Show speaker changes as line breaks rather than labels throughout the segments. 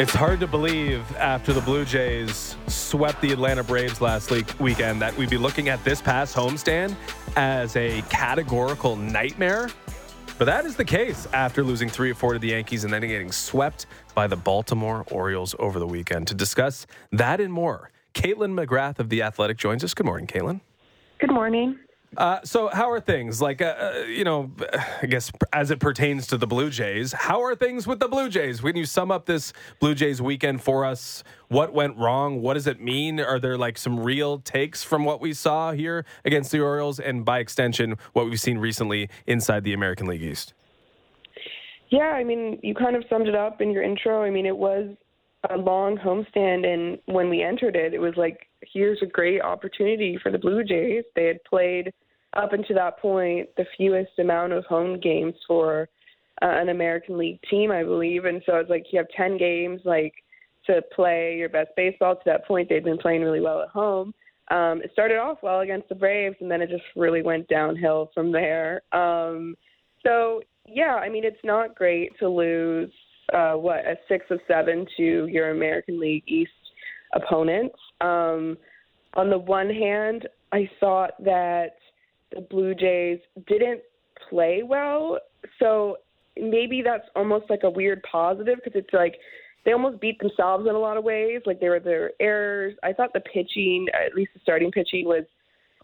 It's hard to believe after the Blue Jays swept the Atlanta Braves last week, weekend that we'd be looking at this past homestand as a categorical nightmare. But that is the case after losing three or four to the Yankees and then getting swept by the Baltimore Orioles over the weekend. To discuss that and more, Kaitlyn McGrath of The Athletic joins us. Good morning, Kaitlyn.
Good morning.
Uh, so, how are things? Like, uh, uh, you know, I guess as it pertains to the Blue Jays, how are things with the Blue Jays? When you sum up this Blue Jays weekend for us, what went wrong? What does it mean? Are there like some real takes from what we saw here against the Orioles, and by extension, what we've seen recently inside the American League East?
Yeah, I mean, you kind of summed it up in your intro. I mean, it was a long homestand, and when we entered it, it was like here's a great opportunity for the Blue Jays. They had played up until that point the fewest amount of home games for uh, an American League team, I believe. And so it's like you have 10 games like to play your best baseball. To that point, they'd been playing really well at home. Um, it started off well against the Braves, and then it just really went downhill from there. Um, so yeah, I mean, it's not great to lose uh, what a six of seven to your American League East opponents. Um, on the one hand, I thought that the Blue Jays didn't play well. So maybe that's almost like a weird positive because it's like they almost beat themselves in a lot of ways. Like there were their errors. I thought the pitching, at least the starting pitching, was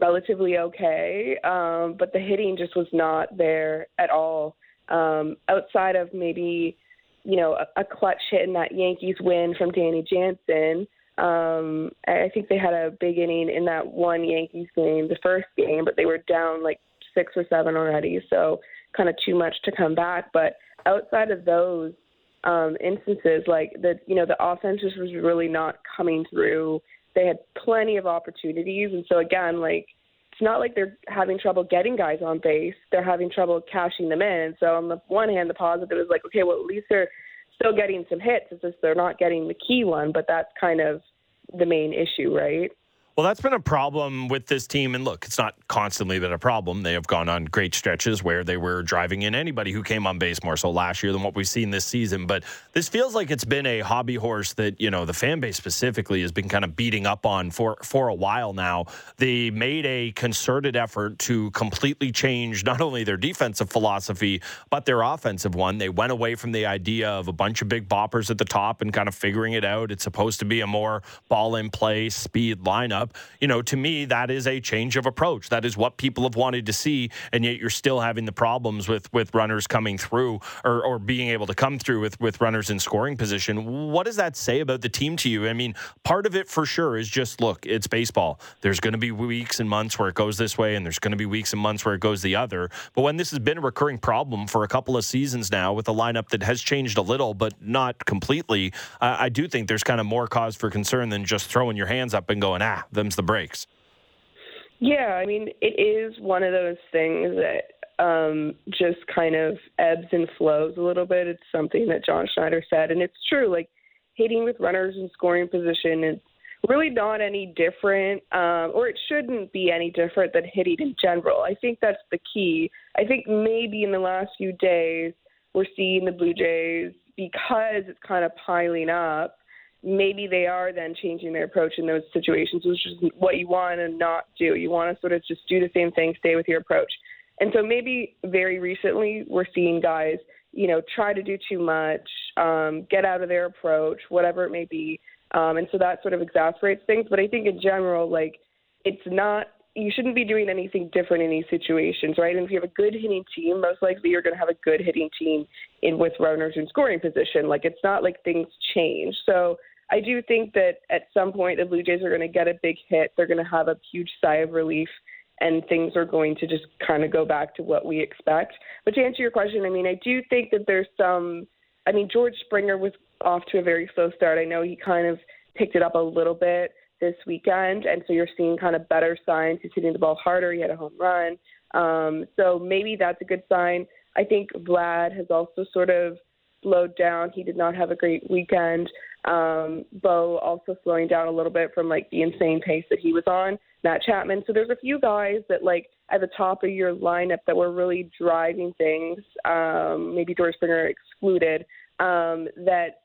relatively okay, um, but the hitting just was not there at all. Um, outside of maybe, you know, a, a clutch hit in that Yankees win from Danny Jansen, um, I think they had a big inning in that one Yankees game, the first game, but they were down like six or seven already, so kind of too much to come back. But outside of those um, instances, like the you know the offense just was really not coming through. They had plenty of opportunities, and so again, like it's not like they're having trouble getting guys on base; they're having trouble cashing them in. So on the one hand, the positive is like, okay, well at least they're still getting some hits. It's just they're not getting the key one, but that's kind of the main issue, right?
Well, that's been a problem with this team. And look, it's not constantly been a problem. They have gone on great stretches where they were driving in anybody who came on base more so last year than what we've seen this season. But this feels like it's been a hobby horse that, you know, the fan base specifically has been kind of beating up on for, for a while now. They made a concerted effort to completely change not only their defensive philosophy, but their offensive one. They went away from the idea of a bunch of big boppers at the top and kind of figuring it out. It's supposed to be a more ball in play, speed lineup you know, to me, that is a change of approach. That is what people have wanted to see, and yet you're still having the problems with with runners coming through or, or being able to come through with with runners in scoring position. What does that say about the team to you? I mean, part of it for sure is just look, it's baseball. There's going to be weeks and months where it goes this way, and there's going to be weeks and months where it goes the other. But when this has been a recurring problem for a couple of seasons now, with a lineup that has changed a little but not completely, uh, I do think there's kind of more cause for concern than just throwing your hands up and going, ah, them's the breaks.
Yeah, I mean, it is one of those things that um, just kind of ebbs and flows a little bit. It's something that John Schneider said, and it's true. Like hitting with runners in scoring position is really not any different, um, or it shouldn't be any different than hitting in general. I think that's the key. I think maybe in the last few days we're seeing the Blue Jays because it's kind of piling up maybe they are then changing their approach in those situations, which is what you want to not do. You want to sort of just do the same thing, stay with your approach. And so maybe very recently we're seeing guys, you know, try to do too much, um, get out of their approach, whatever it may be. Um, and so that sort of exasperates things. But I think in general, like, it's not you shouldn't be doing anything different in these situations, right? And if you have a good hitting team, most likely you're going to have a good hitting team in with runners in scoring position. Like it's not like things change. So I do think that at some point the Blue Jays are going to get a big hit. They're going to have a huge sigh of relief, and things are going to just kind of go back to what we expect. But to answer your question, I mean, I do think that there's some. I mean, George Springer was off to a very slow start. I know he kind of picked it up a little bit this weekend, and so you're seeing kind of better signs. He's hitting the ball harder. He had a home run, um, so maybe that's a good sign. I think Vlad has also sort of slowed down. He did not have a great weekend. Um, Bo also slowing down a little bit from like the insane pace that he was on. Matt Chapman. So there's a few guys that like at the top of your lineup that were really driving things. Um, maybe George Springer excluded. Um, that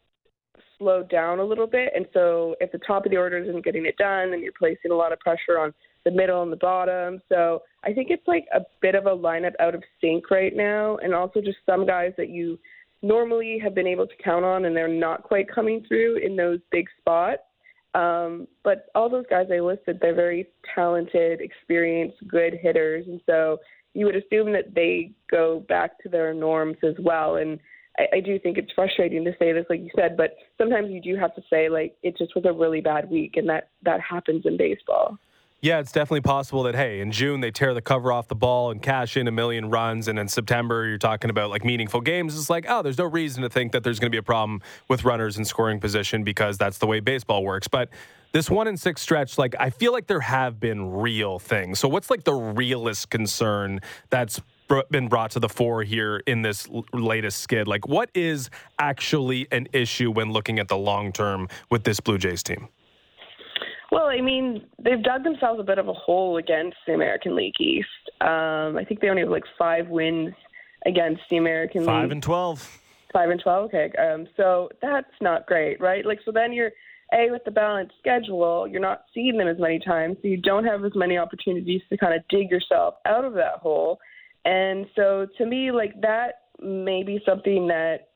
slowed down a little bit. And so if the top of the order isn't getting it done, then you're placing a lot of pressure on the middle and the bottom. So I think it's like a bit of a lineup out of sync right now, and also just some guys that you normally have been able to count on, and they're not quite coming through in those big spots. Um, but all those guys I listed, they're very talented, experienced, good hitters, and so you would assume that they go back to their norms as well. And I, I do think it's frustrating to say this, like you said, but sometimes you do have to say like it just was a really bad week, and that that happens in baseball.
Yeah, it's definitely possible that, hey, in June they tear the cover off the ball and cash in a million runs. And in September, you're talking about like meaningful games. It's like, oh, there's no reason to think that there's going to be a problem with runners in scoring position because that's the way baseball works. But this one in six stretch, like, I feel like there have been real things. So, what's like the realest concern that's been brought to the fore here in this latest skid? Like, what is actually an issue when looking at the long term with this Blue Jays team?
Well, I mean, they've dug themselves a bit of a hole against the American League East. Um, I think they only have like five wins against the American
five
League.
Five and twelve.
Five and twelve. Okay, um, so that's not great, right? Like, so then you're a with the balanced schedule, you're not seeing them as many times, so you don't have as many opportunities to kind of dig yourself out of that hole. And so, to me, like that may be something that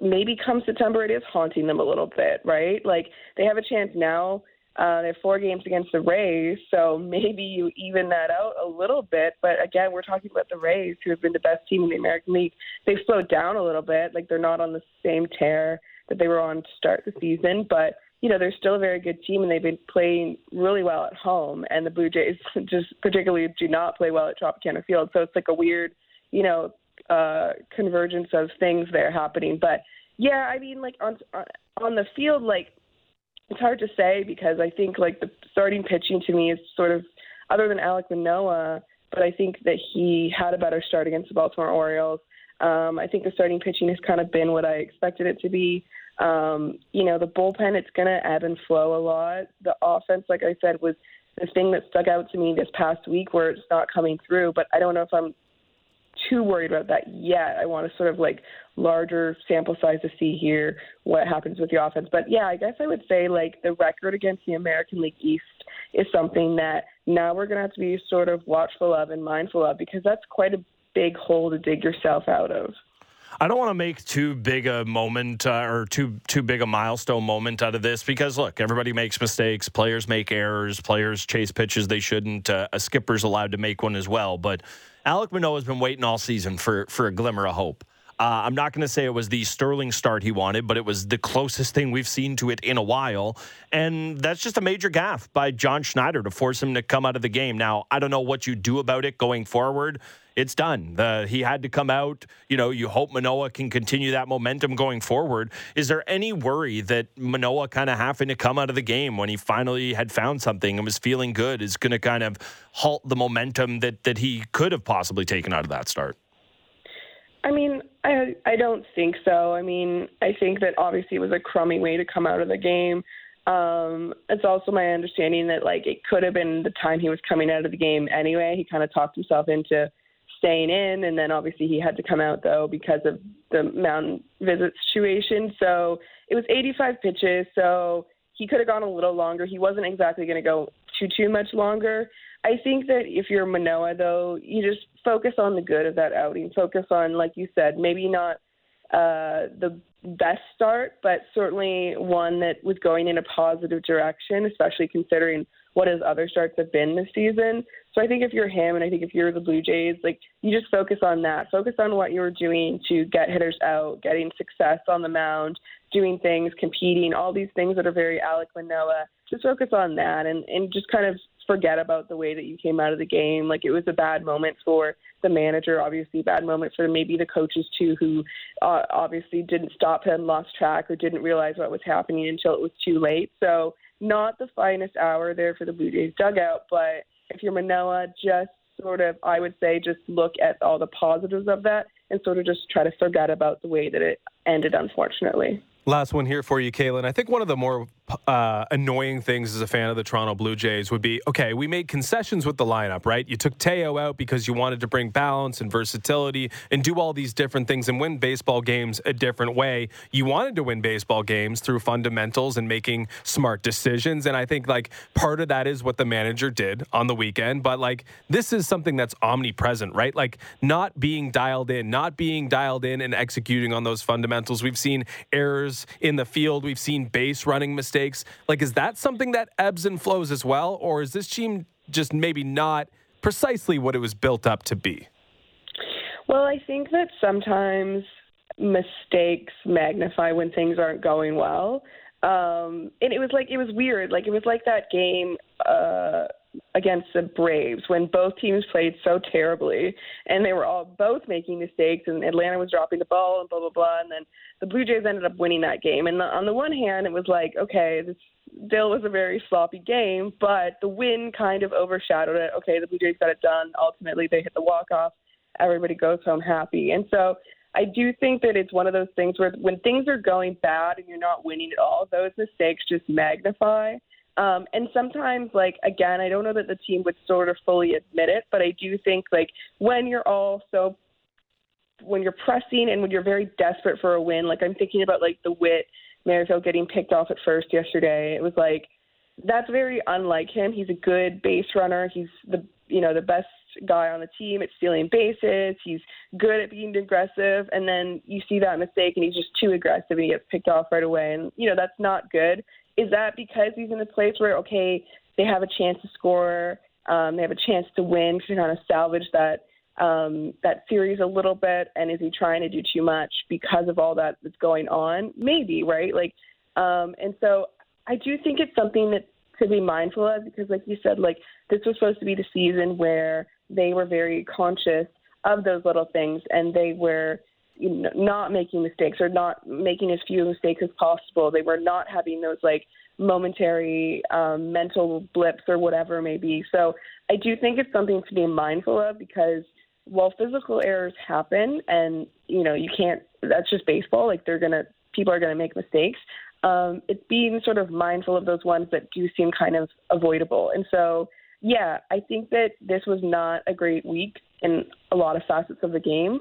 maybe come September it is haunting them a little bit, right? Like they have a chance now uh, they have four games against the Rays, so maybe you even that out a little bit. But again, we're talking about the Rays, who have been the best team in the American League. They've slowed down a little bit, like they're not on the same tear that they were on to start the season, but you know they're still a very good team, and they've been playing really well at home. And the Blue Jays just particularly do not play well at Tropicana Field, so it's like a weird, you know, uh, convergence of things there happening. But yeah, I mean, like on on the field, like it's hard to say because I think like the starting pitching to me is sort of other than Alek Manoah, but I think that he had a better start against the Baltimore Orioles. Um, I think the starting pitching has kind of been what I expected it to be. Um, you know, the bullpen, it's going to ebb and flow a lot. The offense, like I said, was the thing that stuck out to me this past week where it's not coming through, but I don't know if I'm too worried about that yet. I want to sort of like larger sample size to see here what happens with the offense. But yeah, I guess I would say like the record against the American League East is something that now we're going to have to be sort of watchful of and mindful of because that's quite a big hole to dig yourself out of.
I don't want to make too big a moment uh, or too too big a milestone moment out of this because look, everybody makes mistakes. Players make errors. Players chase pitches they shouldn't. Uh, a skipper's allowed to make one as well. But Alek Manoah has been waiting all season for for a glimmer of hope. Uh, I'm not going to say it was the sterling start he wanted, but it was the closest thing we've seen to it in a while. And that's just a major gaffe by John Schneider to force him to come out of the game. Now, I don't know what you do about it going forward. It's done. The, he had to come out. You know, you hope Manoah can continue that momentum going forward. Is there any worry that Manoah kind of having to come out of the game when he finally had found something and was feeling good is going to kind of halt the momentum that, that he could have possibly taken out of that start?
I mean, I I don't think so. I mean, I think that obviously it was a crummy way to come out of the game. Um, it's also my understanding that like it could have been the time he was coming out of the game anyway. He kind of talked himself into staying in, and then obviously he had to come out though because of the mountain visit situation. So it was 85 pitches, so he could have gone a little longer. He wasn't exactly going to go too too much longer. I think that if you're Manoah, though, you just focus on the good of that outing. Focus on, like you said, maybe not uh, the best start, but certainly one that was going in a positive direction, especially considering what his other starts have been this season. So I think if you're him and I think if you're the Blue Jays, like you just focus on that. Focus on what you were doing to get hitters out, getting success on the mound, doing things, competing, all these things that are very Alek Manoah. Just focus on that and, and just kind of forget about the way that you came out of the game. Like it was a bad moment for the manager, obviously bad moment for maybe the coaches too, who uh, obviously didn't stop him, lost track, or didn't realize what was happening until it was too late. So not the finest hour there for the Blue Jays dugout, but if you're Manoah, just sort of, I would say, just look at all the positives of that and sort of just try to forget about the way that it ended, unfortunately.
Last one here for you, Kaitlyn. I think one of the more uh, annoying things as a fan of the Toronto Blue Jays would be okay, we made concessions with the lineup, right? You took Teo out because you wanted to bring balance and versatility and do all these different things and win baseball games a different way. You wanted to win baseball games through fundamentals and making smart decisions. And I think like part of that is what the manager did on the weekend. But like this is something that's omnipresent, right? Like not being dialed in, not being dialed in and executing on those fundamentals. We've seen errors in the field, we've seen base running mistakes mistakes. Like, is that something that ebbs and flows as well? Or is this team just maybe not precisely what it was built up to be?
Well, I think that sometimes mistakes magnify when things aren't going well. Um, and it was like, it was weird. Like, it was like that game. Uh, against the Braves when both teams played so terribly and they were all both making mistakes and Atlanta was dropping the ball and blah blah blah and then the Blue Jays ended up winning that game. And on the one hand it was like okay this still was a very sloppy game but the win kind of overshadowed it. Okay the Blue Jays got it done. Ultimately they hit the walk off everybody goes home happy. And so I do think that it's one of those things where when things are going bad and you're not winning at all those mistakes just magnify um, and sometimes, like again, I don't know that the team would sort of fully admit it, but I do think like when you're all so when you're pressing and when you're very desperate for a win, like I'm thinking about like the Whit Merrifield getting picked off at first yesterday. It was like that's very unlike him. He's a good base runner. He's the you know the best guy on the team at stealing bases. He's good at being aggressive, and then you see that mistake, and he's just too aggressive, and he gets picked off right away. And you know that's not good. Is that because he's in a place where okay, they have a chance to score, um, they have a chance to win to kind of salvage that um, that series a little bit? And is he trying to do too much because of all that that's going on? Maybe, right? Like, um, and so I do think it's something that to be mindful of because, like you said, like this was supposed to be the season where they were very conscious of those little things and they were you know, not making mistakes or not making as few mistakes as possible. They were not having those like momentary um, mental blips or whatever it may be. So I do think it's something to be mindful of because while physical errors happen and you know you can't that's just baseball like they're gonna people are gonna make mistakes um, it's being sort of mindful of those ones that do seem kind of avoidable and so yeah i think that this was not a great week in a lot of facets of the game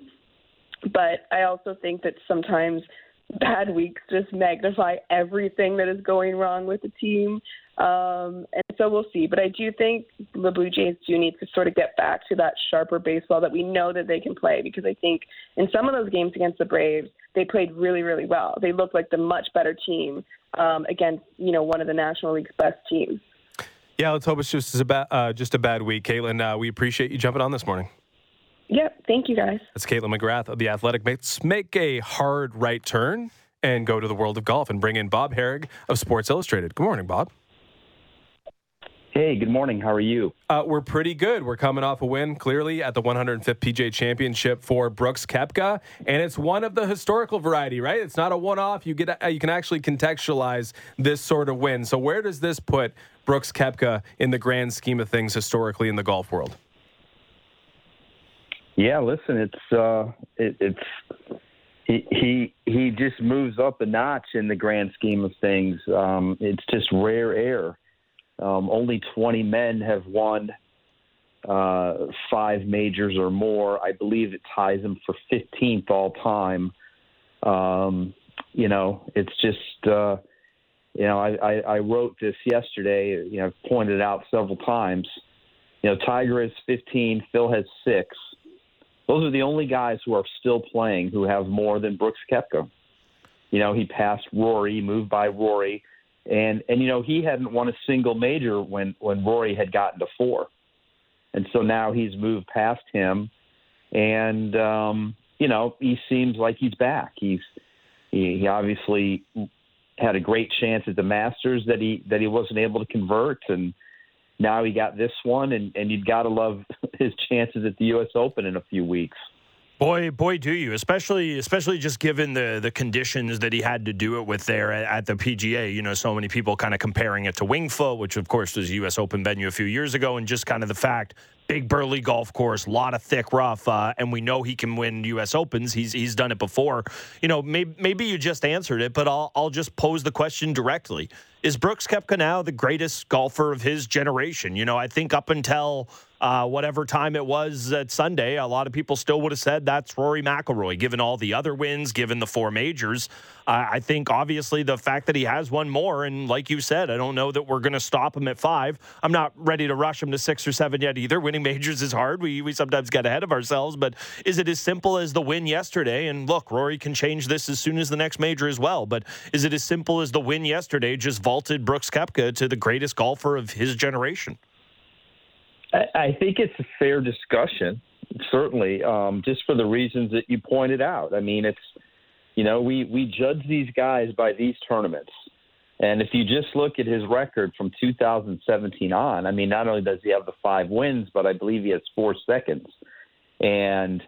but I also think that sometimes bad weeks just magnify everything that is going wrong with the team. Um, and so we'll see. But I do think the Blue Jays do need to sort of get back to that sharper baseball that we know that they can play because I think in some of those games against the Braves, they played really, really well. They looked like the much better team um, against, you know, one of the National League's best teams.
Yeah, let's hope it's just a bad, uh, just a bad week, Kaitlyn. Uh, we appreciate you jumping on this morning.
Yep. Thank you, guys.
That's Kaitlyn McGrath of The Athletic. Let's make a hard right turn and go to the world of golf and bring in Bob Harig of Sports Illustrated. Good morning, Bob.
Hey, good morning. How are you?
Uh, we're pretty good. We're coming off a win, clearly, at the 105th PGA Championship for Brooks Koepka, and it's one of the historical variety, right? It's not a one-off. You get uh, you can actually contextualize this sort of win. So, where does this put Brooks Koepka in the grand scheme of things historically in the golf world?
Yeah, listen, it's uh, it, it's he he he just moves up a notch in the grand scheme of things. Um, it's just rare air. Um, only 20 men have won uh, five majors or more. I believe it ties him for 15th all time. Um, you know, it's just uh, you know I, I, I wrote this yesterday. You know, pointed out several times. You know, Tiger has 15, Phil has six. Those are the only guys who are still playing who have more than Brooks Koepka. You know, he passed Rory, moved by Rory, and and you know he hadn't won a single major when when Rory had gotten to four, and so now he's moved past him, and um, you know he seems like he's back. He's he, he obviously had a great chance at the Masters that he that he wasn't able to convert, and now he got this one, and, and you've got to love his chances at the U.S. Open in a few weeks.
Boy, boy, do you! Especially, especially just given the the conditions that he had to do it with there at, at the PGA. You know, so many people kind of comparing it to Winged Foot, which of course was U.S. Open venue a few years ago, and just kind of the fact big burly golf course, a lot of thick rough, uh, and we know he can win U.S. Opens. He's he's done it before. You know, maybe maybe you just answered it, but I'll I'll just pose the question directly: Is Brooks Koepka now the greatest golfer of his generation? You know, I think up until uh, whatever time it was at Sunday, a lot of people still would have said that's Rory McIlroy, given all the other wins, given the four majors. Uh, I think obviously the fact that he has one more, and like you said, I don't know that we're going to stop him at five. I'm not ready to rush him to six or seven yet either. Winning majors is hard. We we sometimes get ahead of ourselves, but is it as simple as the win yesterday? And look, Rory can change this as soon as the next major as well. But is it as simple as the win yesterday just vaulted Brooks Koepka to the greatest golfer of his generation?
I think it's a fair discussion, certainly, um, just for the reasons that you pointed out. I mean, it's you know we we judge these guys by these tournaments, and if you just look at his record from 2017 on, I mean, not only does he have the five wins, but I believe he has four seconds, and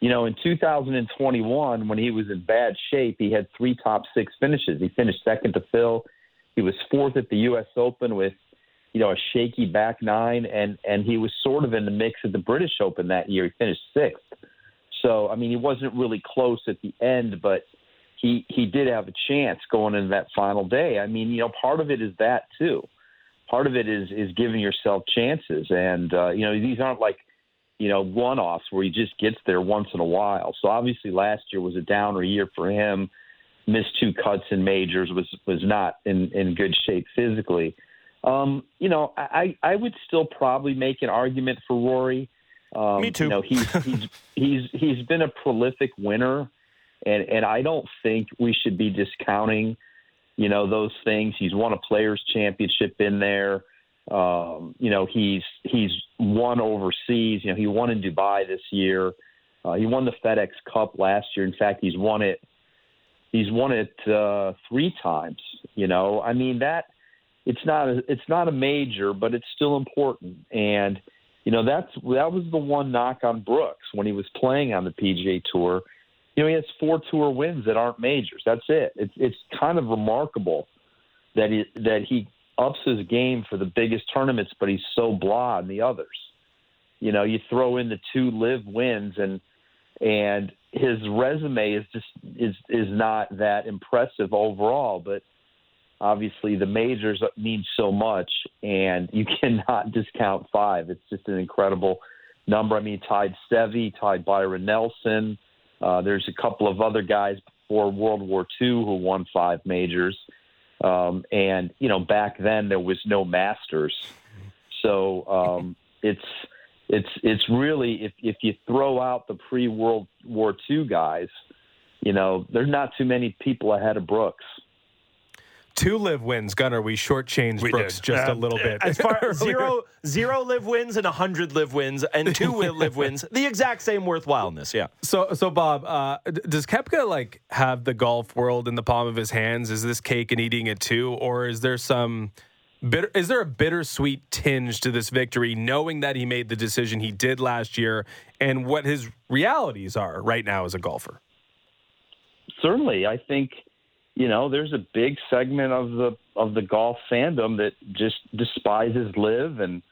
you know, in 2021, when he was in bad shape, he had three top six finishes. He finished second to Phil. He was fourth at the U.S. Open with you know, a shaky back nine, and and he was sort of in the mix at the British Open that year. He finished sixth, so I mean, he wasn't really close at the end, but he he did have a chance going into that final day. I mean, you know, part of it is that too. Part of it is is giving yourself chances, and uh, you know, these aren't like you know one-offs where he just gets there once in a while. So obviously, last year was a downer year for him. Missed two cuts in majors, was was not in in good shape physically. Um, you know, I, I would still probably make an argument for Rory. Um,
Me too.
You know, he's he's he's he's been a prolific winner, and and I don't think we should be discounting, you know, those things. He's won a Players Championship in there. Um, you know, he's he's won overseas. You know, he won in Dubai this year. Uh, he won the FedEx Cup last year. In fact, he's won it. He's won it uh, three times. You know, I mean that it's not a, it's not a major, but it's still important. And you know that's that was the one knock on Brooks when he was playing on the PGA Tour. You know he has four tour wins that aren't majors. That's it. It's it's kind of remarkable that he that he ups his game for the biggest tournaments, but he's so blah in the others. You know, you throw in the two LIV wins and and his resume is just is is not that impressive overall, but obviously the majors mean so much, and you cannot discount five. It's just an incredible number. I mean, tied Seve, tied Byron Nelson. Uh, there's a couple of other guys before World War II who won five majors. Um, and you know, back then there was no Masters, so um, it's it's it's really if if you throw out the pre World War II guys, you know, there's not too many people ahead of Brooks
two LIV wins, Gunnar. We shortchanged we Brooks did. just a little bit.
As far as zero zero LIV wins and hundred LIV wins and two LIV wins, the exact same worthwhileness. Yeah.
So so Bob, uh, does Koepka like have the golf world in the palm of his hands? Is this cake and eating it too, or is there some bitter? Is there a bittersweet tinge to this victory, knowing that he made the decision he did last year and what his realities are right now as a golfer?
Certainly, I think you know, there's a big segment of the of the golf fandom that just despises LIV and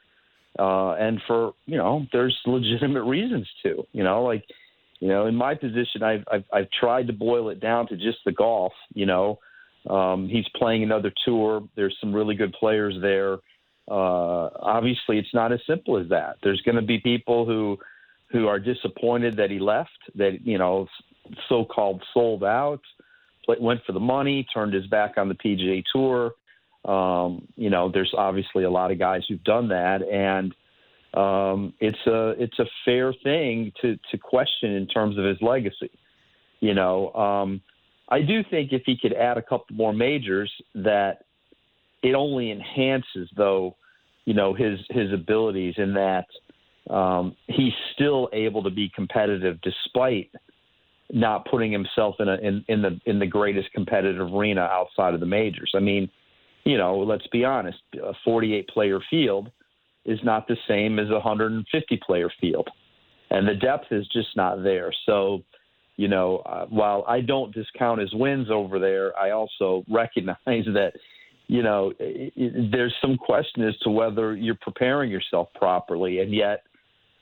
uh and for you know there's legitimate reasons to you know like you know in my position I've I've, I've tried to boil it down to just the golf you know. Um he's playing another tour. There's some really good players there. Uh obviously it's not as simple as that. There's going to be people who who are disappointed that he left that you know so called sold out went for the money, turned his back on the PGA Tour. Um, you know, there's obviously a lot of guys who've done that, and um, it's a it's a fair thing to to question in terms of his legacy. You know, um, I do think if he could add a couple more majors, that it only enhances though, you know, his his abilities in that um, he's still able to be competitive despite not putting himself in a in, in the in the greatest competitive arena outside of the majors. I mean, you know, let's be honest, a 48 player field is not the same as a 150 player field. And the depth is just not there. So, you know, uh, while I don't discount his wins over there, I also recognize that, you know, there's some question as to whether you're preparing yourself properly. And yet,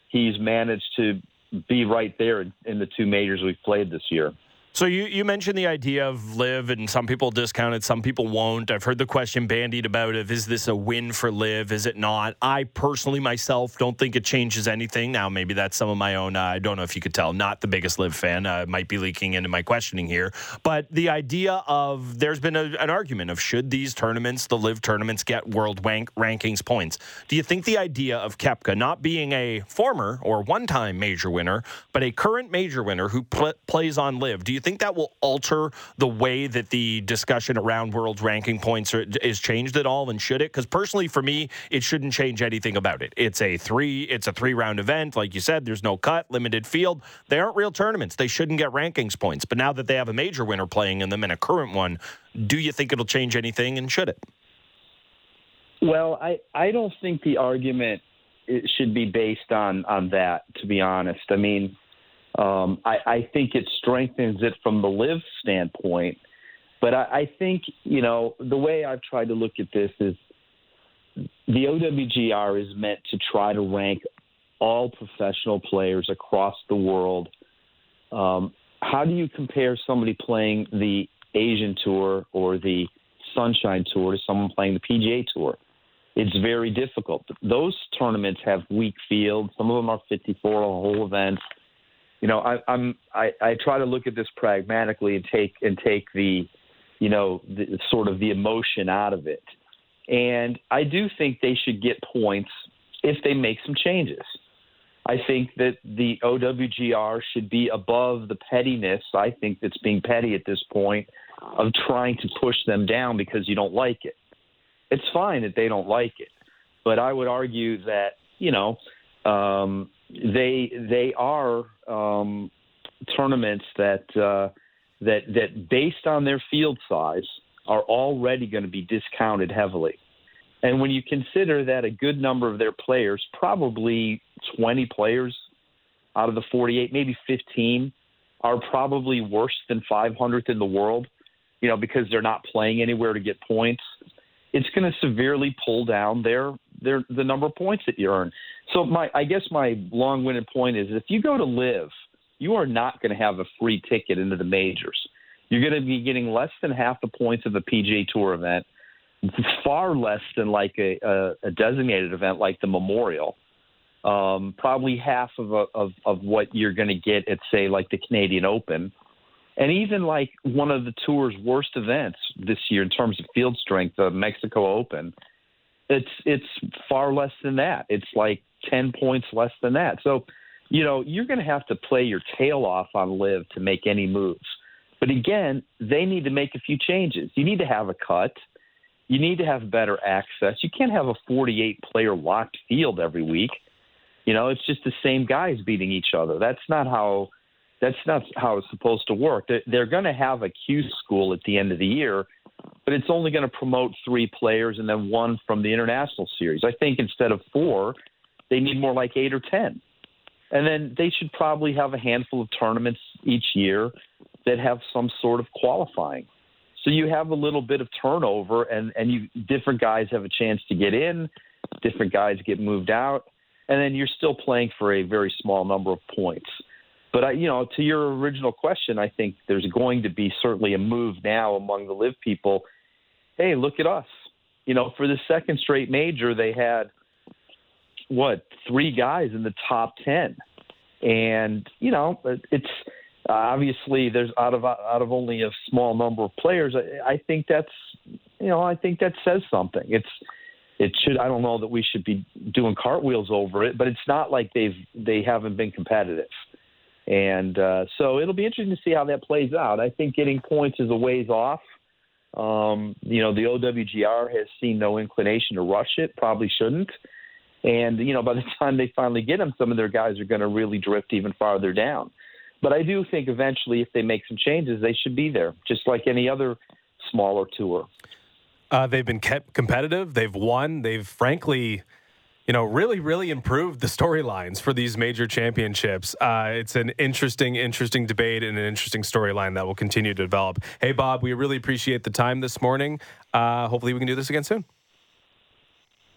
he's managed to be right there in the two majors we've played this year.
So you, you mentioned the idea of LIV and some people discount it, some people won't. I've heard the question bandied about of is this a win for LIV? Is it not? I personally myself don't think it changes anything. Now maybe that's some of my own. Uh, I don't know if you could tell. Not the biggest LIV fan. Uh, might be leaking into my questioning here, but the idea of there's been a, an argument of should these tournaments, the LIV tournaments, get world rank, rankings points? Do you think the idea of Koepka not being a former or one-time major winner, but a current major winner who pl- plays on LIV, Do you think that will alter the way that the discussion around world ranking points are, is changed at all? And should it? Because personally, for me, it shouldn't change anything about it. It's a three. It's a three round event, like you said. There's no cut, limited field. They aren't real tournaments. They shouldn't get rankings points. But now that they have a major winner playing in them and a current one, do you think it'll change anything? And should it?
Well, I I don't think the argument should be based on on that. To be honest, I mean um, I, I think it strengthens it from the LIV standpoint. But I, I think, you know, the way I've tried to look at this is the OWGR is meant to try to rank all professional players across the world. Um, how do you compare somebody playing the Asian Tour or the Sunshine Tour to someone playing the PGA Tour? It's very difficult. Those tournaments have weak fields. Some of them are 54 a whole event you know, I, I'm I, I try to look at this pragmatically and take and take the, you know, the, sort of the emotion out of it. And I do think they should get points if they make some changes. I think that the OWGR should be above the pettiness. I think that's being petty at this point of trying to push them down because you don't like it. It's fine that they don't like it, but I would argue that you know um, they they are um, tournaments that uh, that that based on their field size are already going to be discounted heavily. And when you consider that a good number of their players, probably 20 players out of the 48, maybe 15, are probably worse than 500th in the world, you know, because they're not playing anywhere to get points. It's going to severely pull down their the number of points that you earn. So my I guess my long-winded point is if you go to LIV, you are not going to have a free ticket into the majors. You're going to be getting less than half the points of a PGA Tour event, far less than like a, a, a designated event like the Memorial. Um, probably half of, a, of of what you're going to get at say like the Canadian Open, and even like one of the tour's worst events this year in terms of field strength, the Mexico Open it's it's far less than that. It's like ten points less than that. So, you know, you're going to have to play your tail off on LIV to make any moves. But again, they need to make a few changes. You need to have a cut. You need to have better access. You can't have a 48 player locked field every week. You know, it's just the same guys beating each other. That's not how that's not how it's supposed to work. They're, going to have a Q school at the end of the year but it's only going to promote three players and then one from the international series. I think instead of four, they need more like eight or ten. And then they should probably have a handful of tournaments each year that have some sort of qualifying. So you have a little bit of turnover and, and you different guys have a chance to get in, different guys get moved out, and then you're still playing for a very small number of points. But I, you know, to your original question, I think there's going to be certainly a move now among the LIV people. Hey, look at us. You know, for the second straight major, they had what three guys in the top ten, and you know, it's obviously there's out of out of only a small number of players. I, I think that's you know, I think that says something. It's it should I don't know that we should be doing cartwheels over it, but it's not like they've they haven't been competitive. And uh, so it'll be interesting to see how that plays out. I think getting points is a ways off. Um, you know, the OWGR has seen no inclination to rush it, probably shouldn't. And, you know, by the time they finally get them, some of their guys are going to really drift even farther down. But I do think eventually, if they make some changes, they should be there, just like any other smaller tour.
Uh, they've been kept competitive. They've won. They've frankly you know, really, really improved the storylines for these major championships. Uh, it's an interesting, interesting debate and an interesting storyline that will continue to develop. Hey, Bob, we really appreciate the time this morning. Uh, hopefully, we can do this again soon.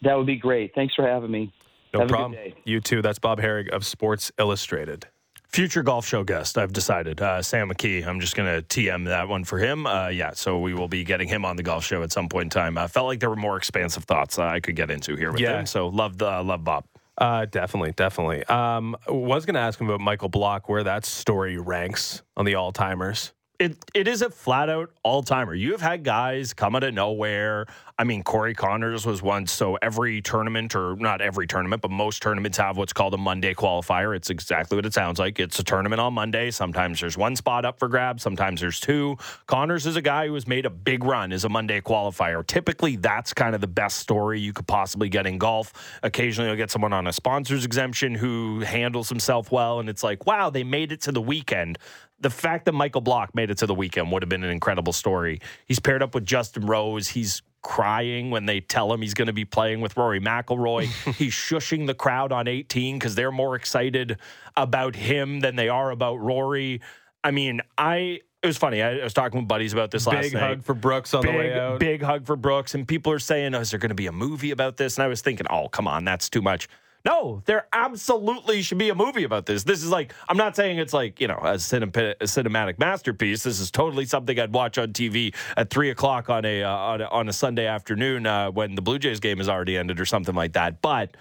That would be great. Thanks for having me.
No
Have a good
problem.
day.
You too. That's Bob Harig of Sports Illustrated.
Future golf show guest, I've decided. Uh, Sam McKee. I'm just going to TM that one for him. Uh, yeah, so we will be getting him on the golf show at some point in time. I felt like there were more expansive thoughts uh, I could get into here with
Yeah.
him. So love the uh, love Bob.
Uh, definitely, definitely. Um, was going to ask him about Michael Block, where that story ranks on the all timers.
It it is a flat out all timer. You have had guys come out of nowhere. I mean, Corey Conners was once so every tournament, or not every tournament, but most tournaments have what's called a Monday qualifier. It's exactly what it sounds like. It's a tournament on Monday. Sometimes there's one spot up for grabs. Sometimes there's two. Conners is a guy who has made a big run as a Monday qualifier. Typically, that's kind of the best story you could possibly get in golf. Occasionally, you'll get someone on a sponsor's exemption who handles himself well, and it's like, wow, they made it to the weekend the fact that Michael Block made it to the weekend would have been an incredible story. He's paired up with Justin Rose. He's crying when they tell him he's going to be playing with Rory McIlroy. he's shushing the crowd on 18 because they're more excited about him than they are about Rory. I mean, I it was funny. I, was talking with buddies about this last
Big
night
hug for Brooks on the way
big,
out.
big hug for Brooks. And people are saying, oh, is there going to be a movie about this? And I was thinking, oh, come on, that's too much. No, there absolutely should be a movie about this. This is like, I'm not saying it's like, you know, a, cinem- a cinematic masterpiece. This is totally something I'd watch on TV at three o'clock on a, uh, on a, on a Sunday afternoon uh, when the Blue Jays game has already ended or something like that. But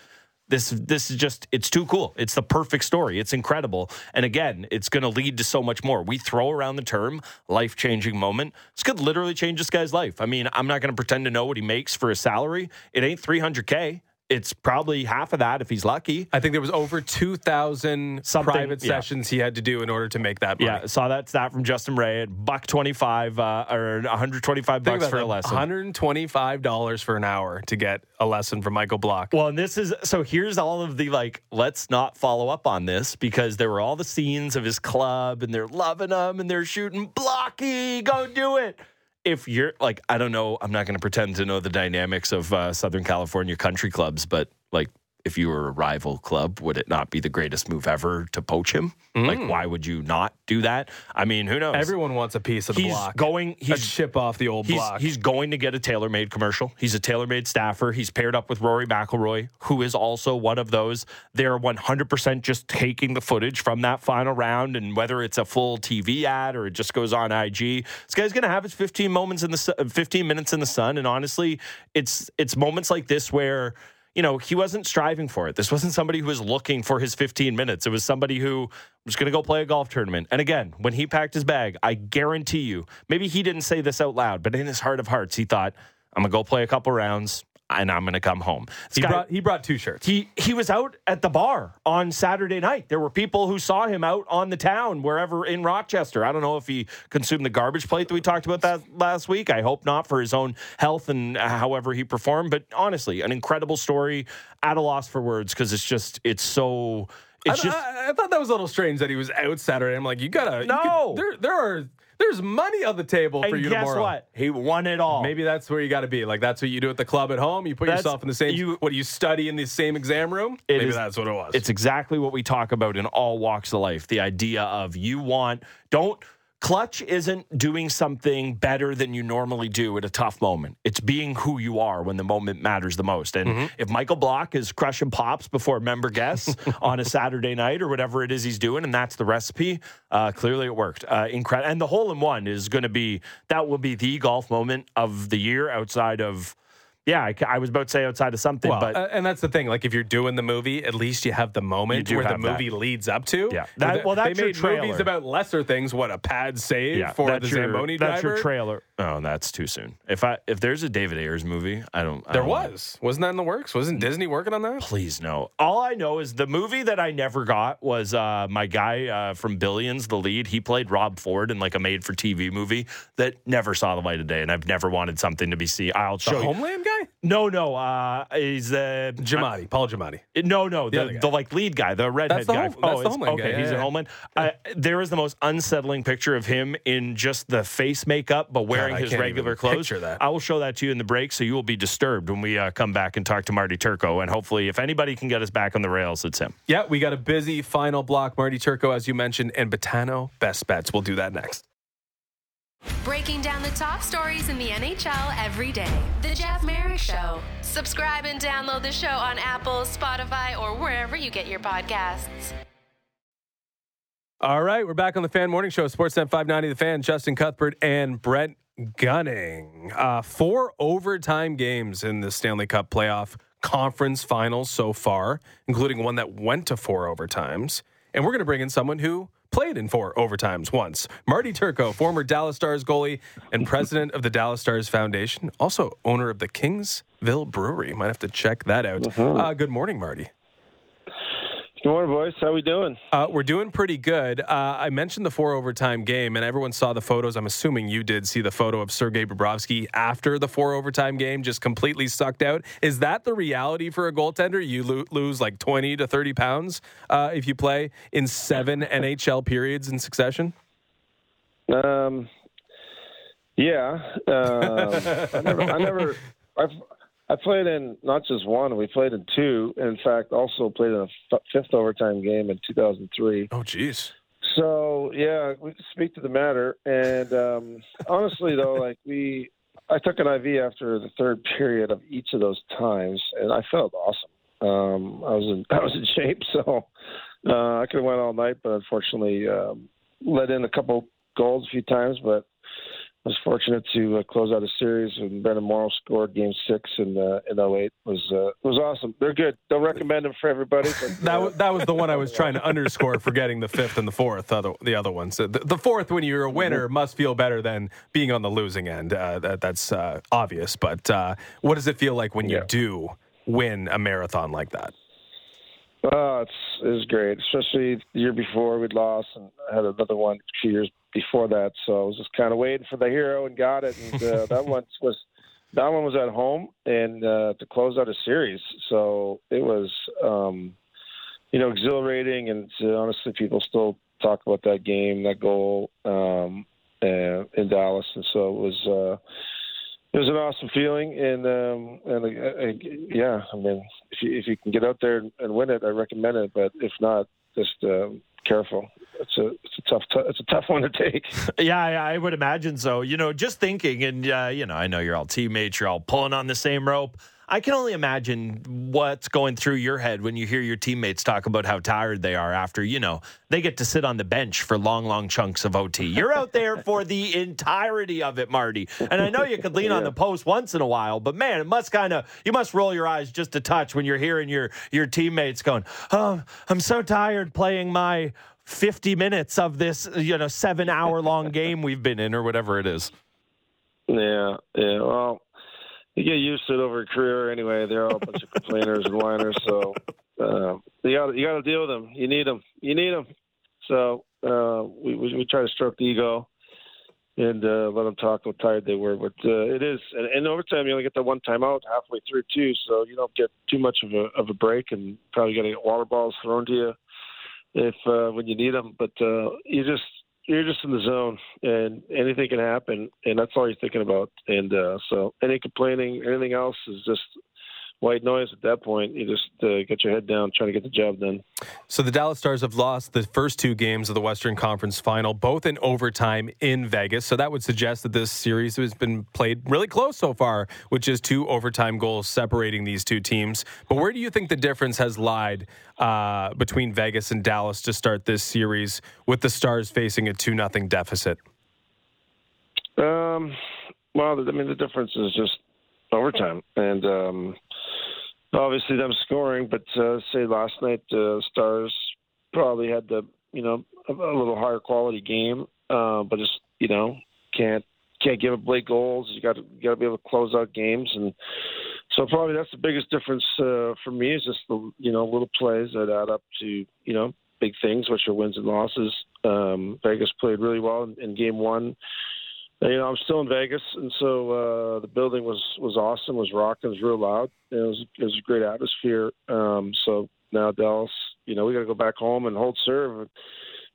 this this is just it's too cool. It's the perfect story. It's incredible. And again, it's going to lead to so much more. We throw around the term life-changing moment. This could literally change this guy's life. I mean, I'm not going to pretend to know what he makes for his salary. It ain't 300k. It's probably half of that if he's lucky.
I think there was over 2,000
Something,
private
yeah.
sessions he had to do in order to make that money.
Yeah, saw that stat from Justin Ray at buck 25 uh, or 125
Think
bucks for a lesson.
$125 for an hour to get a lesson from Michael Block.
Well, and this is so here's all of the like, let's not follow up on this because there were all the scenes of his club and they're loving him and they're shooting blocky, go do it. If you're like, I don't know, I'm not going to pretend to know the dynamics of uh, Southern California country clubs, but like, if you were a rival club, would it not be the greatest move ever to poach him? Like, mm. why would you not do that? I mean, who knows?
Everyone wants a piece of the
he's
block.
going.
a
He's
chip off the old
He's,
block.
he's going to get a TaylorMade commercial. He's a TaylorMade staffer. He's paired up with Rory McIlroy, who is also one of those. They're 100% just taking the footage from that final round, and whether it's a full TV ad or it just goes on IG, this guy's going to have his 15 moments in the 15 minutes in the sun. And honestly, it's it's moments like this where you know, he wasn't striving for it. This wasn't somebody who was looking for his 15 minutes. It was somebody who was going to go play a golf tournament. And again, when he packed his bag, I guarantee you, maybe he didn't say this out loud, but in his heart of hearts, he thought, I'm going to go play a couple rounds and I'm going to come home. This
he
guy-
brought he brought two shirts.
he he was out at the bar on Saturday night. There were people who saw him out on the town wherever in Rochester. I don't know if he consumed the garbage plate that we talked about that last week. I hope not for his own health and however he performed. But honestly, an incredible story. At a loss for words because it's just it's so it's
I,
just
I, I thought that was a little strange that he was out Saturday. I'm like, you gotta. you
No.
could- there, there are. There's money on the table for
and
you
guess
tomorrow.
what? He won it all.
Maybe that's where you got to be. Like that's what you do at the club at home. You put
That's-
yourself in the same.
you-
what do you study in the same exam room? Maybe
is-
that's what it was.
It's exactly what we talk about in all walks of life. The idea of you want, don't, clutch isn't doing something better than you normally do at a tough moment. It's being who you are when the moment matters the most. And
Mm-hmm.
if Michael Block is crushing pops before member guests on a Saturday night or whatever it is he's doing, and that's the recipe, uh, clearly it worked. Uh, incredible. And the hole in one is going to be, that will be the golf moment of the year outside of, yeah, I, I was about to say outside of something,
well,
but.
uh, and that's the thing. Like if you're doing the movie, at least you have the moment where the
have that.
movie leads up to.
Yeah. That- well, that's
they
your
made movies about lesser things. What a pad save for the
that's your,
Zamboni
That's
driver.
your trailer. Oh, that's too soon. If I if there's a David Ayres movie, I don't. I
there
don't want-
was, wasn't that in the works? Wasn't Disney working on that?
Please no. All I know is the movie that I never got was uh, my guy uh, from Billions, the lead. He played Rob Ford in like a made-for-TV movie that never saw the light of day, and I've never wanted something to be seen. I'll
The
show you.
Homeland guy,
No, no. Uh, he's uh,
Giamatti, Paul Giamatti.
no, no, the,
other guy.
the, like lead guy, the redhead
That's the
guy.
Home- that's the
it's-
Homeland
okay,
yeah,
he's
yeah.
in Homeland. Uh, there is the most unsettling picture of him in just the face makeup, but wearing
I
his regular clothes.
that.
I will show that to you in the break, so you will be disturbed when we uh, come back and talk to Marty Turco. And hopefully, if anybody can get us back on the rails, it's him.
Yeah, we got a busy final block. Marty Turco, as you mentioned, and Betano. Best bets. We'll do that next.
Breaking down the top stories in the NHL every day. The Jeff Marek Show. Subscribe and download the show on Apple, Spotify, or wherever you get your podcasts.
All right, we're back on the Fan Morning Show, Sportsnet 590, The Fan, Justin Cuthbert and Brent Gunning. Uh, four overtime games in the Stanley Cup playoff conference finals so far, including one that went to four overtimes. And we're going to bring in someone who played in four overtimes once. Marty Turco, former Dallas Stars goalie and president of the Dallas Stars Foundation, also owner of the Kingsville Brewery. Might have to check that out.
Mm-hmm.
Uh, good morning, Marty.
Good morning, boys. How we doing?
Uh, we're doing pretty good. Uh, I mentioned the four overtime game, and everyone saw the photos. I'm assuming you did see the photo of Sergei Bobrovsky after the four overtime game, just completely sucked out. Is that the reality for a goaltender? You lo- lose like 20 to 30 pounds uh, if you play in seven NHL periods in succession.
Um, yeah. Um, I never. I never I've, I played in not just one. We played in two. In fact, also played in a f- fifth overtime game in 2003.
Oh, geez.
So yeah, we speak to the matter. And um, honestly, though, like we, I took an IV after the third period of each of those times, and I felt awesome. Um, I was in I was in shape, so uh, I could have went all night, but unfortunately, um, let in a couple goals a few times, but was fortunate to uh, close out a series and Brenden Morrow scored Game Six in uh, in 08. was uh, was awesome. They're good. Don't recommend them for everybody. But,
that was, that was the one I was trying to underscore, forgetting the fifth and the fourth. Other, the other ones, the, the fourth when you're a winner mm-hmm. must feel better than being on the losing end. Uh, that, that's uh, obvious. But uh, what does it feel like when you do win a marathon like that?
Oh, it's it was great, especially the year before we'd lost and had another one a few years before that. So I was just kind of waiting for the hero and got it. And uh, that one was that one was at home and uh, to close out a series. So it was, um, you know, exhilarating. And uh, honestly, people still talk about that game, that goal um, uh, in Dallas. And so it was. Uh, it was an awesome feeling, and um, and uh, uh, yeah, I mean, if you if you can get out there and, and win it, I recommend it. But if not, just um, careful. It's a it's a tough t- it's a tough one to take.
yeah, I would imagine so. You know, just thinking, and uh, you know, I know you're all teammates, you're all pulling on the same rope. I can only imagine what's going through your head when you hear your teammates talk about how tired they are after, you know, they get to sit on the bench for long, long chunks of OT. You're out there for the entirety of it, Marty. And I know you could lean yeah. on the post once in a while, but man, it must kind of you must roll your eyes just a touch when you're hearing your your teammates going, "Oh, I'm so tired playing my 50 minutes of this, you know, 7-hour long game we've been in or whatever it is."
Yeah, yeah. Well, you get used to it over a career anyway. They're all a bunch of complainers and whiners, so uh, you got you got to deal with them. You need them. You need them. So uh, we, we, we try to stroke the ego and uh, let them talk how tired they were. But uh, it is, and, and overtime you only get the one time out halfway through too, so you don't get too much of a of a break, and probably got to get water balls thrown to you if uh, when you need them. But uh, you just you're just in the zone, and anything can happen, and that's all you're thinking about. And uh, so, any complaining, anything else is just white noise at that point. You just uh, get your head down, trying to get the job done.
So the Dallas Stars have lost the first two games of the Western Conference Final, both in overtime in Vegas. So that would suggest that this series has been played really close so far, which is two overtime goals separating these two teams. But where do you think the difference has lied uh, between Vegas and Dallas to start this series, with the Stars facing a two nothing deficit?
Um. Well, I mean, the difference is just overtime, and um, obviously them scoring. But uh, say last night, uh, Stars probably had the you know a, a little higher quality game, uh, but just you know can't can't give up late goals. You got to got to be able to close out games, and so probably that's the biggest difference uh, for me is just the you know little plays that add up to you know big things, which are wins and losses. Um, Vegas played really well in, in game one you know, I'm still in Vegas, and so uh, the building was was awesome. Was rocking. Was real loud. It was it was a great atmosphere. Um, so now Dallas, you know, we got to go back home and hold serve, and,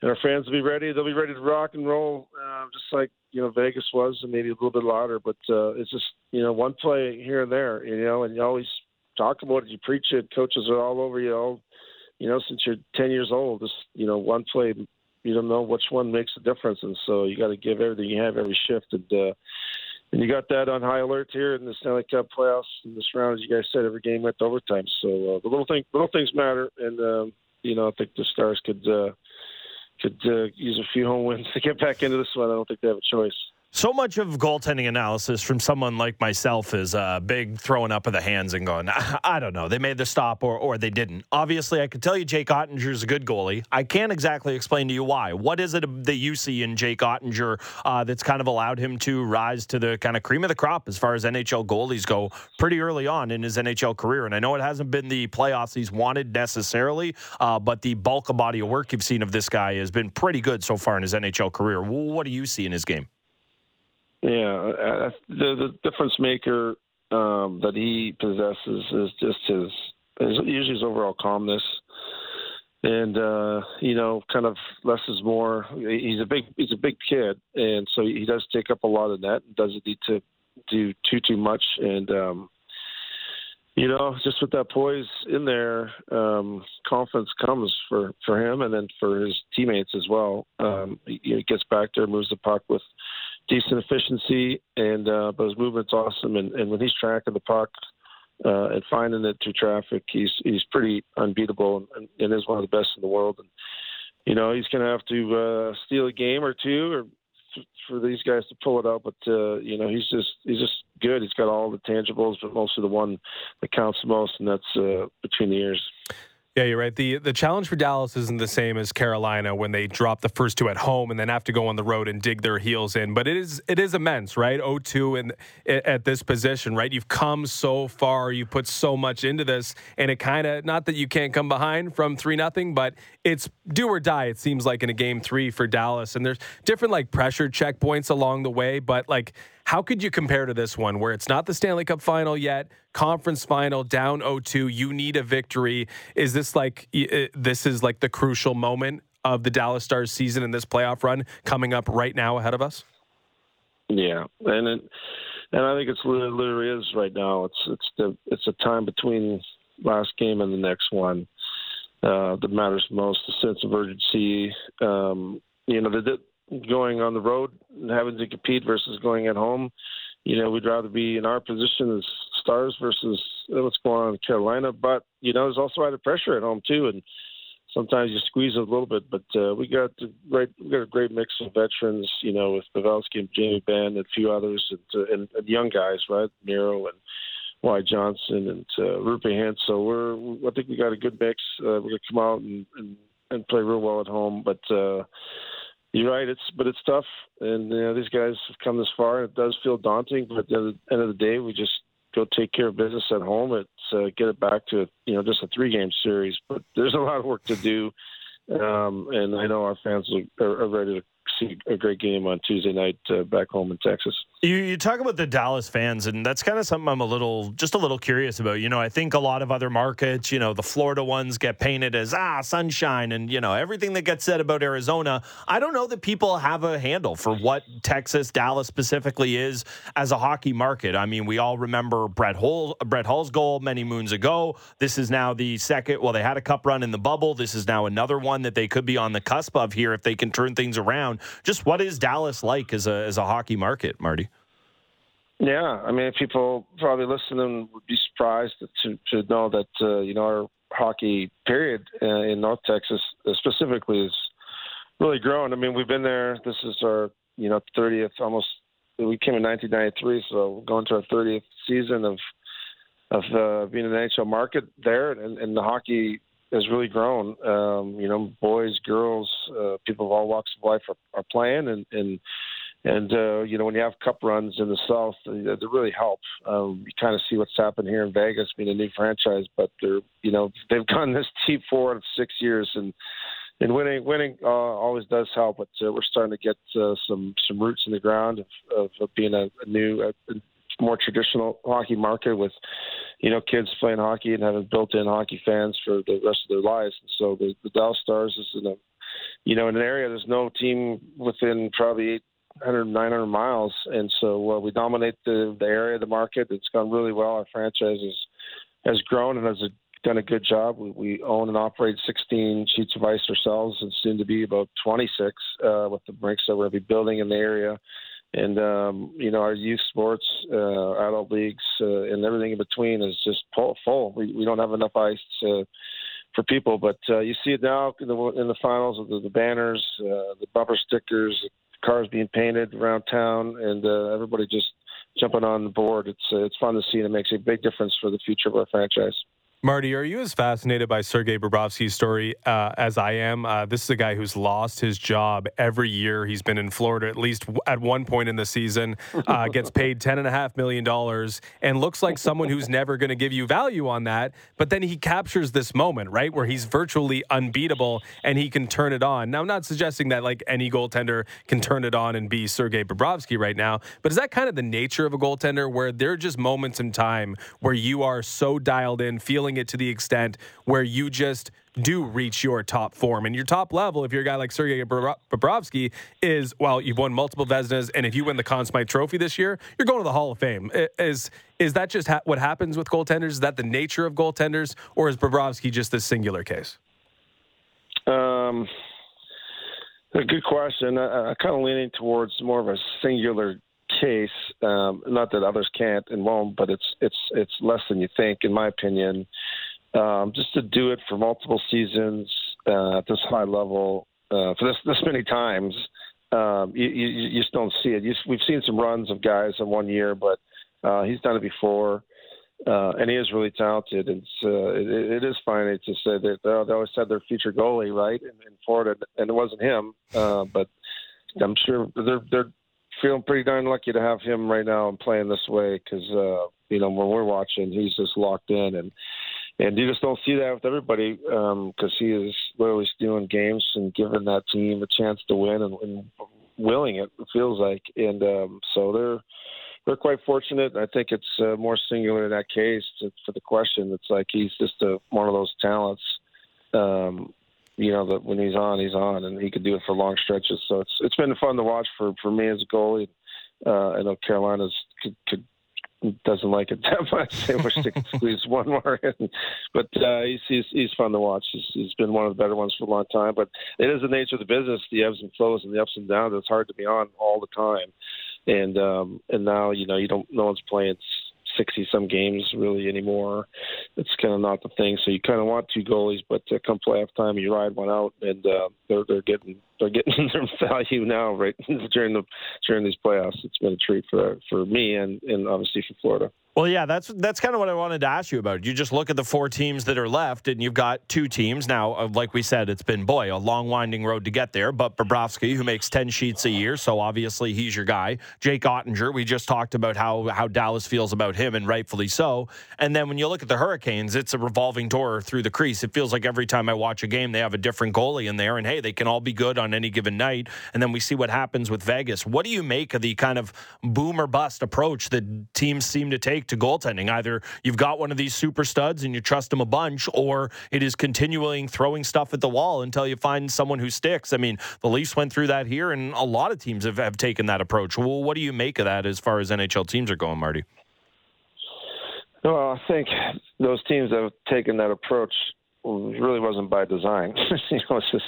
our fans will be ready. They'll be ready to rock and roll, uh, just like you know Vegas was, and maybe a little bit louder. But uh, it's just you know one play here and there, you know, and you always talk about it. You preach it. Coaches are all over you all, you know, since you're 10 years old. Just you know, one play you don't know which one makes a difference, and so you got to give everything you have every shift. And uh, and you got that on high alert here in the Stanley Cup playoffs in this round, as you guys said, every game went to overtime. So uh, the little thing, little things matter, and um, you know I think the Stars could uh, could uh, use a few home wins to get back into this one. I don't think they have a choice.
So much of goaltending analysis from someone like myself is uh, big throwing up of the hands and going, I don't know, they made the stop or, or they didn't. Obviously, I could tell you Jake Oettinger is a good goalie. I can't exactly explain to you why. What is it that you see in Jake Oettinger uh, that's kind of allowed him to rise to the kind of cream of the crop as far as NHL goalies go pretty early on in his NHL career? And I know it hasn't been the playoffs he's wanted necessarily, uh, but the bulk of body of work you've seen of this guy has been pretty good so far in his NHL career. What do you see in his game?
Yeah, uh, the the difference maker um, that he possesses is just his, his usually his overall calmness, and uh, you know, kind of less is more. He's a big he's a big kid, and so he does take up a lot of net. and Doesn't need to do too too much, and um, you know, just with that poise in there, um, confidence comes for for him, and then for his teammates as well. Um, he, he gets back there, moves the puck with decent efficiency, and uh, but his movement's awesome. And, and when he's tracking the puck uh, and finding it through traffic, he's he's pretty unbeatable and, and is one of the best in the world. And you know he's going to have to uh, steal a game or two or for these guys to pull it out. But uh, you know he's just he's just good. He's got all the tangibles, but mostly the one that counts the most, and that's uh, between the ears.
Yeah, you're right. The the challenge for Dallas isn't the same as Carolina when they drop the first two at home and then have to go on the road and dig their heels in. But it is it is immense, right? 0-2 in at this position, right? You've come so far, you put so much into this, and it kind of not that you can't come behind from three nothing, but it's do or die. It seems like in a game three for Dallas, and there's different like pressure checkpoints along the way, but like how could you compare to this one where it's not the Stanley Cup final yet, conference final, down 0-2, you need a victory? Is this like this is like the crucial moment of the Dallas Stars season and this playoff run coming up right now ahead of us?
Yeah, and it, and I think it's literally is right now. It's it's the it's a time between last game and the next one uh, that matters most. The sense of urgency. Um, you know, the, going on the road and having to compete versus going at home. You know, we'd rather be in our position as stars versus what's going on in Carolina. But you know, there's also added pressure at home too, and sometimes you squeeze a little bit. But uh, we got the great, we got a great mix of veterans. You know, with Pavelski and Jamie Benn and a few others, and, uh, and, and young guys, right? Miro and Wyatt Johnston and uh, Roope Hintz. So we're, I think we got a good mix. Uh, we're gonna come out and, and and play real well at home, but. uh you're right. It's but it's tough, and you know these guys have come this far. It does feel daunting, but at the end of the day, we just go take care of business at home. It's uh, get it back to you know just a three game series, but there's a lot of work to do, um, and I know our fans are, are ready to see a great game on Tuesday night uh, back home in Texas.
You, you talk about the Dallas fans, and that's kind of something I'm a little, just a little curious about. You know, I think a lot of other markets, you know, the Florida ones get painted as ah sunshine, and you know everything that gets said about Arizona. I don't know that people have a handle for what Texas, Dallas specifically is as a hockey market. I mean, we all remember Brett Hull, Brett Hull's goal many moons ago. This is now the second. Well, they had a cup run in the bubble. This is now another one that they could be on the cusp of here if they can turn things around. Just what is Dallas like as a as a hockey market, Marty?
Yeah, I mean, people probably listening would be surprised to to know that uh, you know our hockey period uh, in North Texas uh, specifically is really grown. I mean, we've been there. This is our you know 30th almost. We came in 1993, so we're going to our 30th season of of uh, being in the NHL market there, and, and the hockey has really grown. Um, you know, boys, girls, uh, people of all walks of life are, are playing, and and and uh, you know when you have cup runs in the South, uh, they really help. Um, you kind of see what's happened here in Vegas, being a new franchise, but they're you know they've gone this deep four out of six years, and and winning winning uh, always does help. But uh, we're starting to get uh, some some roots in the ground of, of, being a, a new, a, more traditional hockey market with you know kids playing hockey and having built-in hockey fans for the rest of their lives. And so the, the Dallas Stars is in a you know in an area there's no team within probably 800 900 miles, and so uh, we dominate the the area, the market. It's gone really well. Our franchise is, has grown and has a done a good job. We, we own and operate 16 sheets of ice ourselves, and soon to be about 26 uh, with the rinks that we're going to be building in the area. And um, you know, our youth sports, uh, adult leagues, uh, and everything in between is just full. We, we don't have enough ice to, for people, but uh, you see it now in the, in the finals of the, the banners, uh, the bumper stickers, cars being painted around town, and uh, everybody just jumping on the board. It's uh, it's fun to see, and it makes a big difference for the future of our franchise.
Marty, are you as fascinated by Sergei Bobrovsky's story uh, as I am? Uh, this is a guy who's lost his job every year. He's been in Florida at least at one point in the season, uh, gets paid $10.5 million, and looks like someone who's never going to give you value on that. But then he captures this moment, right, where he's virtually unbeatable and he can turn it on. Now, I'm not suggesting that like any goaltender can turn it on and be Sergei Bobrovsky right now, but is that kind of the nature of a goaltender where there are just moments in time where you are so dialed in, feeling it to the extent where you just do reach your top form. And your top level, if you're a guy like Sergei Bobrovsky, is well, you've won multiple Vezinas, and if you win the Conn Smythe Trophy this year, you're going to the Hall of Fame. Is is that just ha- what happens with goaltenders? Is that the nature of goaltenders, or is Bobrovsky just this singular case?
Um, a good question. I, I kind of leaning towards more of a singular case. Um, not that others can't and won't, but it's it's it's less than you think, in my opinion. Um, just to do it for multiple seasons uh, at this high level uh, for this this many times, um, you, you, you just don't see it. You, we've seen some runs of guys in one year, but uh, he's done it before. Uh, and he is really talented. It's uh, it, it is funny to say that uh, they always said their future goalie, right, in, in Florida, and it wasn't him. Uh, but I'm sure they're they're feeling pretty darn lucky to have him right now and playing this way because uh, you know when we're watching, he's just locked in and. And you just don't see that with everybody because um, he is literally stealing games and giving that team a chance to win and, and willing it. It feels like, and um, so they're they're quite fortunate. I think it's uh, more singular in that case to, for the question. It's like he's just a, one of those talents um, you know that when he's on, he's on, and he could do it for long stretches. So it's it's been fun to watch for for me as a goalie. Uh, I know Carolina's could, could doesn't like it that much. They wish they could squeeze one more in, but uh, he's, he's he's fun to watch. He's, he's been one of the better ones for a long time. But it is the nature of the business, the ebbs and flows and the ups and downs. It's hard to be on all the time, and um, and now you know you don't no one's playing 60 some games really anymore. It's kind of not the thing. So you kind of want two goalies, but uh, come playoff time, you ride one out, and uh, they're they're getting they're getting their value now right during the during these playoffs. It's been a treat for for me and and obviously for Florida.
Well, yeah, that's that's kind of what I wanted to ask you about. You just look at the four teams that are left, and you've got two teams now. Uh, like we said, it's been boy a long, winding road to get there. But Bobrovsky, who makes ten sheets a year, so obviously he's your guy. Jake Oettinger, we just talked about how how Dallas feels about him, and rightfully so. And then when you look at the Hurricanes, it's a revolving door through the crease. It feels like every time I watch a game, they have a different goalie in there, and hey, they can all be good on any given night. And then we see what happens with Vegas. What do you make of the kind of boom or bust approach that teams seem to take? To goaltending. Either you've got one of these super studs and you trust them a bunch, or it is continuing throwing stuff at the wall until you find someone who sticks. I mean, the Leafs went through that here, and a lot of teams have, have taken that approach. Well, what do you make of that as far as NHL teams are going, Marty?
Well, I think those teams that have taken that approach really wasn't by design. you know, it's just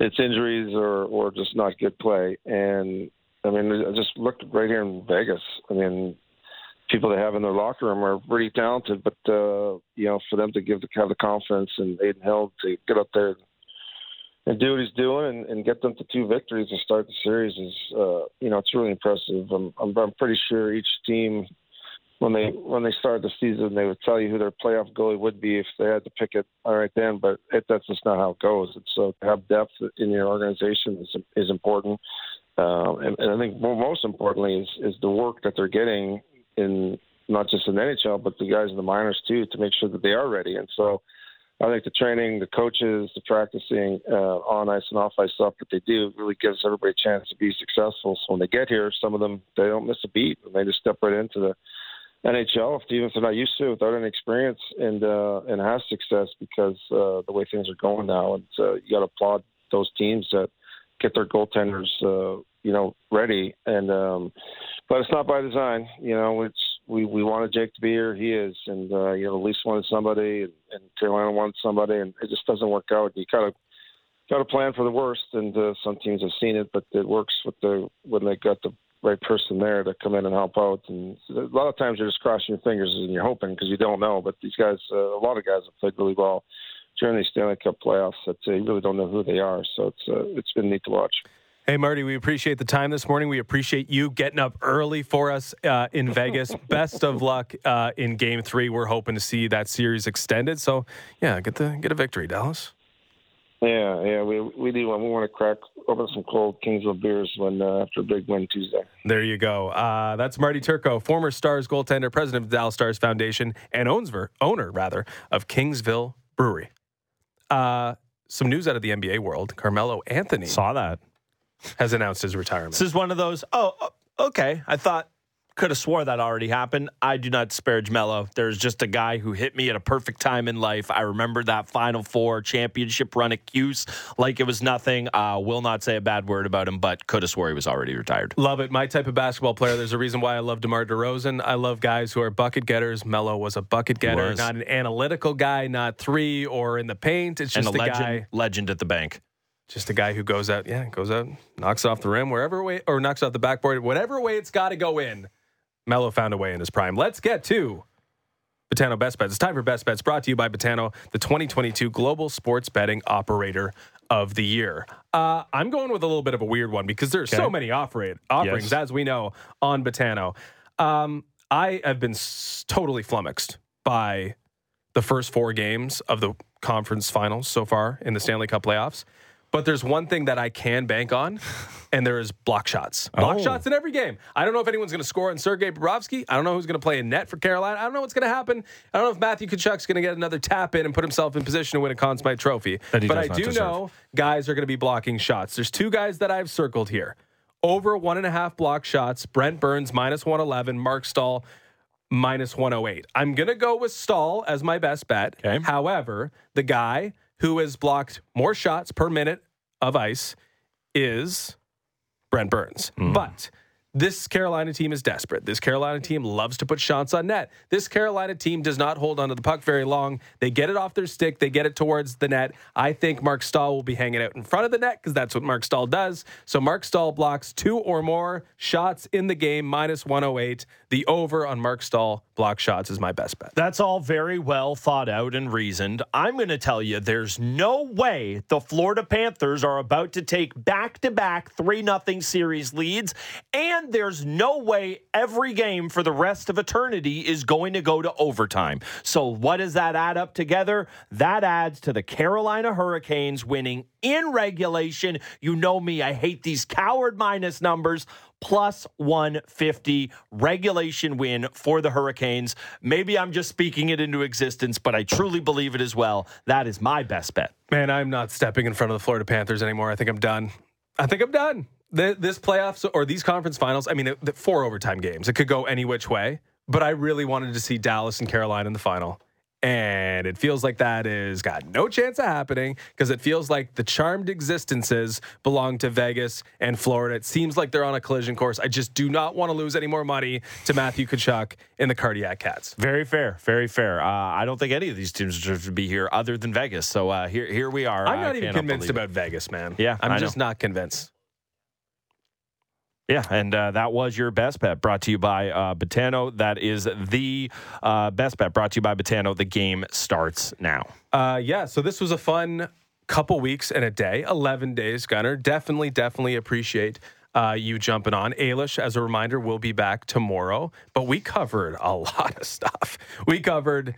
it's injuries or or just not good play. And I mean, I just looked right here in Vegas. I mean, people they have in their locker room are pretty talented, but uh, you know, for them to give the have the confidence and Adin Hill to get up there and do what he's doing and, and get them to two victories and start the series is, uh, you know, it's really impressive. I'm, I'm, I'm pretty sure each team when they when they start the season they would tell you who their playoff goalie would be if they had to pick it all right then, but it, that's just not how it goes. And so to have depth in your organization is is important. Uh, and, and I think most importantly is is the work that they're getting in not just in the NHL, but the guys in the minors too, to make sure that they are ready. And so, I think the training, the coaches, the practicing uh, on ice and off ice stuff that they do really gives everybody a chance to be successful. So when they get here, some of them they don't miss a beat and they just step right into the NHL, even if they're not used to it, without any experience, and uh, and have success because uh, the way things are going now. And uh, you got to applaud those teams that get their goaltenders, uh, you know, ready. And um, but it's not by design. You know, it's we we wanted Jake to be here. He is, and uh, you know, the Leafs wanted somebody, and, and Carolina wanted somebody, and it just doesn't work out. You kind of got to plan for the worst, and uh, some teams have seen it, but it works with the when they got the right person there to come in and help out. And a lot of times you're just crossing your fingers and you're hoping because you don't know. But these guys, uh, a lot of guys have played really well during these Stanley Cup playoffs that uh, you really don't know who they are. So it's uh, it's been neat to watch.
Hey, Marty, we appreciate the time this morning. We appreciate you getting up early for us uh, in Vegas. Best of luck uh, in game three. We're hoping to see that series extended. So, yeah, get the get a victory, Dallas.
Yeah, yeah, we we do. We want to crack open some cold Kingsville beers when uh, after a big win Tuesday.
There you go. Uh, that's Marty Turco, former Stars goaltender, president of the Dallas Stars Foundation, and owns owner rather of Kingsville Brewery. Uh, some news out of the NBA world: Carmelo Anthony
saw that
has announced his retirement.
This is one of those. Oh, okay. I thought could have swore that already happened. I do not disparage Melo. There's just a guy who hit me at a perfect time in life. I remember that Final Four championship run at Cuse like it was nothing. Uh, will not say a bad word about him, but could have swore he was already retired.
Love it. My type of basketball player. There's a reason why I love DeMar DeRozan. I love guys who are bucket getters. Melo was a bucket getter, not an analytical guy, not three or in the paint. It's just
and a,
a
legend,
guy.
legend at the bank
just a guy who goes out, yeah, goes out, knocks off the rim wherever way, or knocks off the backboard, whatever way it's got to go in. Melo found a way in his prime. Let's get to Betano Best Bets. It's time for Best Bets brought to you by Betano, the 2022 Global Sports Betting Operator of the Year. Uh, I'm going with a little bit of a weird one because there's okay. so many offerings, yes. as we know, on Betano. Um, I have been s- totally flummoxed by the first four games of the conference finals so far in the Stanley Cup playoffs. But there's one thing that I can bank on, and there is block shots. Block oh. shots in every game. I don't know if anyone's going to score on Sergei Bobrovsky. I don't know who's going to play in net for Carolina. I don't know what's going to happen. I don't know if Matthew Tkachuk's going to get another tap in and put himself in position to win a Conn Smythe Trophy. But I do deserve. know guys are going to be blocking shots. There's two guys that I've circled here. Over one and a half block shots. Brent Burns minus 111. Marc Staal minus 108. I'm going to go with Staal as my best bet. Okay. However, the guy who has blocked more shots per minute of ice is Brent Burns. Mm. But this Carolina team is desperate. This Carolina team loves to put shots on net. This Carolina team does not hold onto the puck very long. They get it off their stick, they get it towards the net. I think Marc Staal will be hanging out in front of the net because that's what Marc Staal does. So Marc Staal blocks two or more shots in the game, minus 108. The over on Marc Staal block shots is my best bet.
That's all very well thought out and reasoned. I'm going to tell you there's no way the Florida Panthers are about to take back to back 3 0 series leads. And there's no way every game for the rest of eternity is going to go to overtime. So, what does that add up together? That adds to the Carolina Hurricanes winning in regulation. You know me, I hate these coward minus numbers plus 150 regulation win for the Hurricanes. Maybe I'm just speaking it into existence, but I truly believe it as well. That is my best bet.
Man, I'm not stepping in front of the Florida Panthers anymore. I think I'm done. I think I'm done. This playoffs or these conference finals, I mean, the four overtime games, it could go any which way, but I really wanted to see Dallas and Carolina in the final. And it feels like that is got no chance of happening because it feels like the charmed existences belong to Vegas and Florida. It seems like they're on a collision course. I just do not want to lose any more money to Matthew Tkachuk in the Cardiac Cats.
Very fair, very fair. Uh, I don't think any of these teams deserve to be here other than Vegas. So uh, here, here we are.
I'm not even convinced about Vegas, man.
Yeah,
I'm just not convinced.
Yeah, and uh, that was your best bet brought to you by uh, Betano. That is the uh, best bet brought to you by Betano. The game starts now.
Uh, yeah, so this was a fun couple weeks and a day, 11 days, Gunner. Definitely, definitely appreciate uh, you jumping on. Ailish, as a reminder, will be back tomorrow, but we covered a lot of stuff. We covered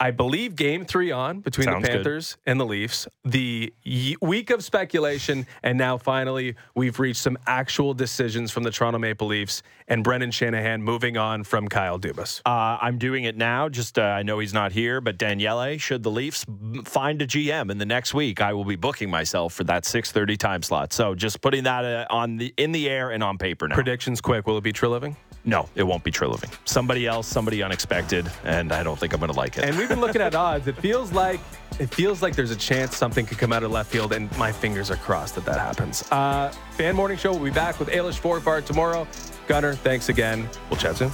I believe game three on between Sounds the Panthers good. and the Leafs. The week of speculation, and now finally we've reached some actual decisions from the Toronto Maple Leafs and Brendan Shanahan moving on from Kyle Dubas.
Uh, I'm doing it now. Just uh, I know he's not here, but Daniele, should the Leafs find a GM in the next week, I will be booking myself for that 6:30 time slot. So just putting that uh, on the in the air and on paper now.
Predictions quick. Will it be Treliving?
No, it won't be Treliving. Somebody else, somebody unexpected, and I don't think I'm going to like it.
And looking at odds. It feels like it feels like there's a chance something could come out of left field, and my fingers are crossed that that happens. Uh, Fan Morning Show will be back with Ailish Forfar tomorrow. Gunner, thanks again. We'll chat soon.